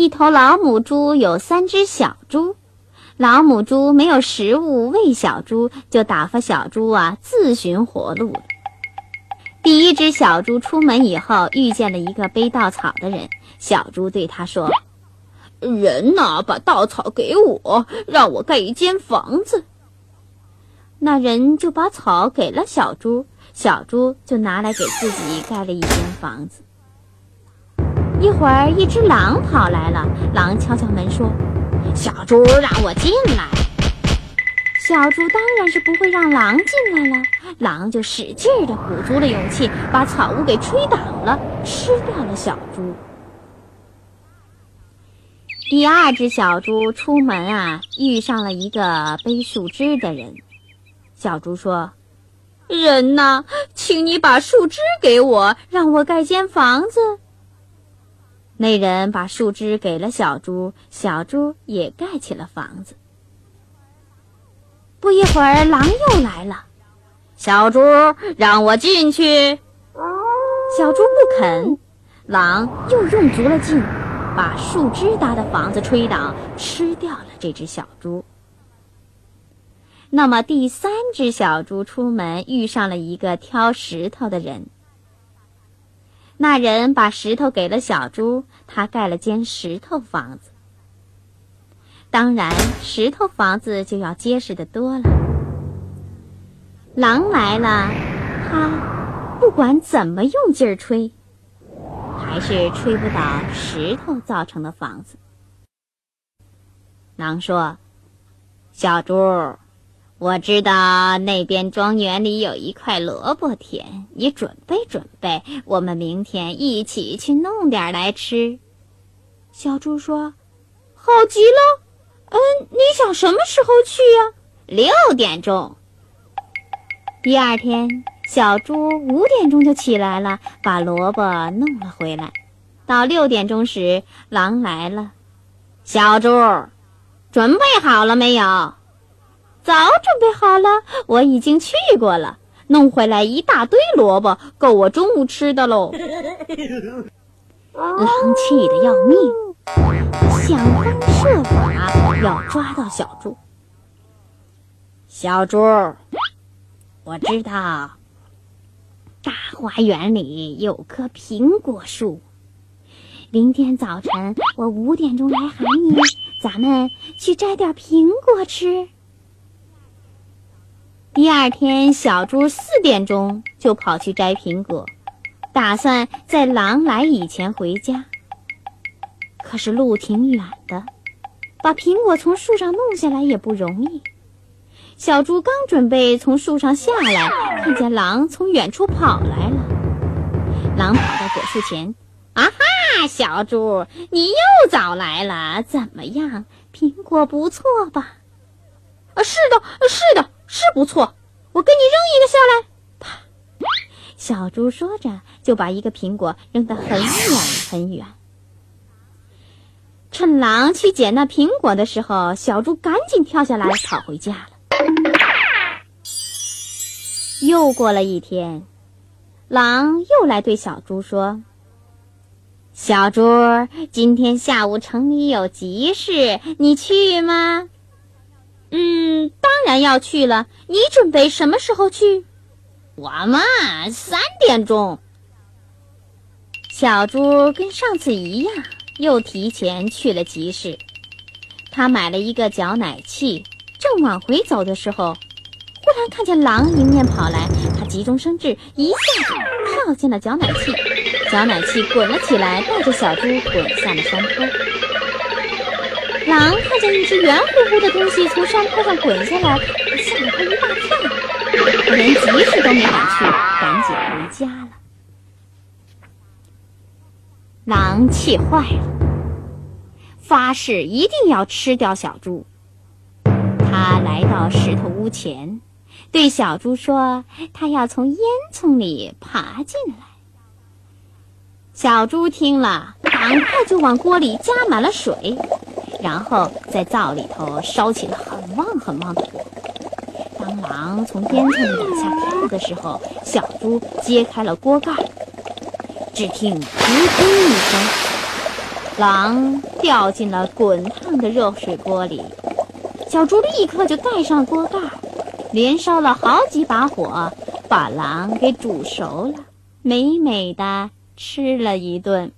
一头老母猪有三只小猪，老母猪没有食物喂小猪，就打发小猪啊自寻活路了。第一只小猪出门以后，遇见了一个背稻草的人。小猪对他说：“人呐，把稻草给我，让我盖一间房子。”那人就把草给了小猪，小猪就拿来给自己盖了一间房子。一会儿，一只狼跑来了。狼敲敲门说：“小猪，让我进来。”小猪当然是不会让狼进来了。狼就使劲儿地鼓足了勇气，把草屋给吹倒了，吃掉了小猪。第二只小猪出门啊，遇上了一个背树枝的人。小猪说：“人呐，请你把树枝给我，让我盖间房子。”那人把树枝给了小猪，小猪也盖起了房子。不一会儿，狼又来了，小猪让我进去。小猪不肯，狼又用足了劲，把树枝搭的房子吹倒，吃掉了这只小猪。那么，第三只小猪出门遇上了一个挑石头的人。那人把石头给了小猪，他盖了间石头房子。当然，石头房子就要结实的多了。狼来了，他不管怎么用劲儿吹，还是吹不倒石头造成的房子。狼说：“小猪。”我知道那边庄园里有一块萝卜田，你准备准备，我们明天一起去弄点来吃。小猪说：“好极了，嗯，你想什么时候去呀？”六点钟。第二天，小猪五点钟就起来了，把萝卜弄了回来。到六点钟时，狼来了，小猪，准备好了没有？早准备好了，我已经去过了，弄回来一大堆萝卜，够我中午吃的喽。狼气得要命，想方设法要抓到小猪。小猪，我知道大花园里有棵苹果树，明天早晨我五点钟来喊你，咱们去摘点苹果吃。第二天，小猪四点钟就跑去摘苹果，打算在狼来以前回家。可是路挺远的，把苹果从树上弄下来也不容易。小猪刚准备从树上下来，看见狼从远处跑来了。狼跑到果树前，啊哈，小猪，你又早来了，怎么样？苹果不错吧？啊，是的，是的。是不错，我给你扔一个下来。啪！小猪说着，就把一个苹果扔得很远很远。趁狼去捡那苹果的时候，小猪赶紧跳下来跑回家了。又过了一天，狼又来对小猪说：“小猪，今天下午城里有急事，你去吗？”嗯，当然要去了。你准备什么时候去？我嘛，三点钟。小猪跟上次一样，又提前去了集市。他买了一个搅奶器，正往回走的时候，忽然看见狼迎面跑来。他急中生智，一下子跳进了搅奶器，搅奶器滚了起来，带着小猪滚下了山坡。狼看见一只圆乎乎的东西从山坡上滚下来，吓了他一大跳。他连集市都没敢去，赶紧回家了。狼气坏了，发誓一定要吃掉小猪。他来到石头屋前，对小猪说：“他要从烟囱里爬进来。”小猪听了，赶快就往锅里加满了水，然后在灶里头烧起了很旺很旺的火。当狼从烟囱往下跳的时候，小猪揭开了锅盖，只听“扑通”一声，狼掉进了滚烫的热水锅里。小猪立刻就盖上锅盖，连烧了好几把火，把狼给煮熟了，美美的吃了一顿。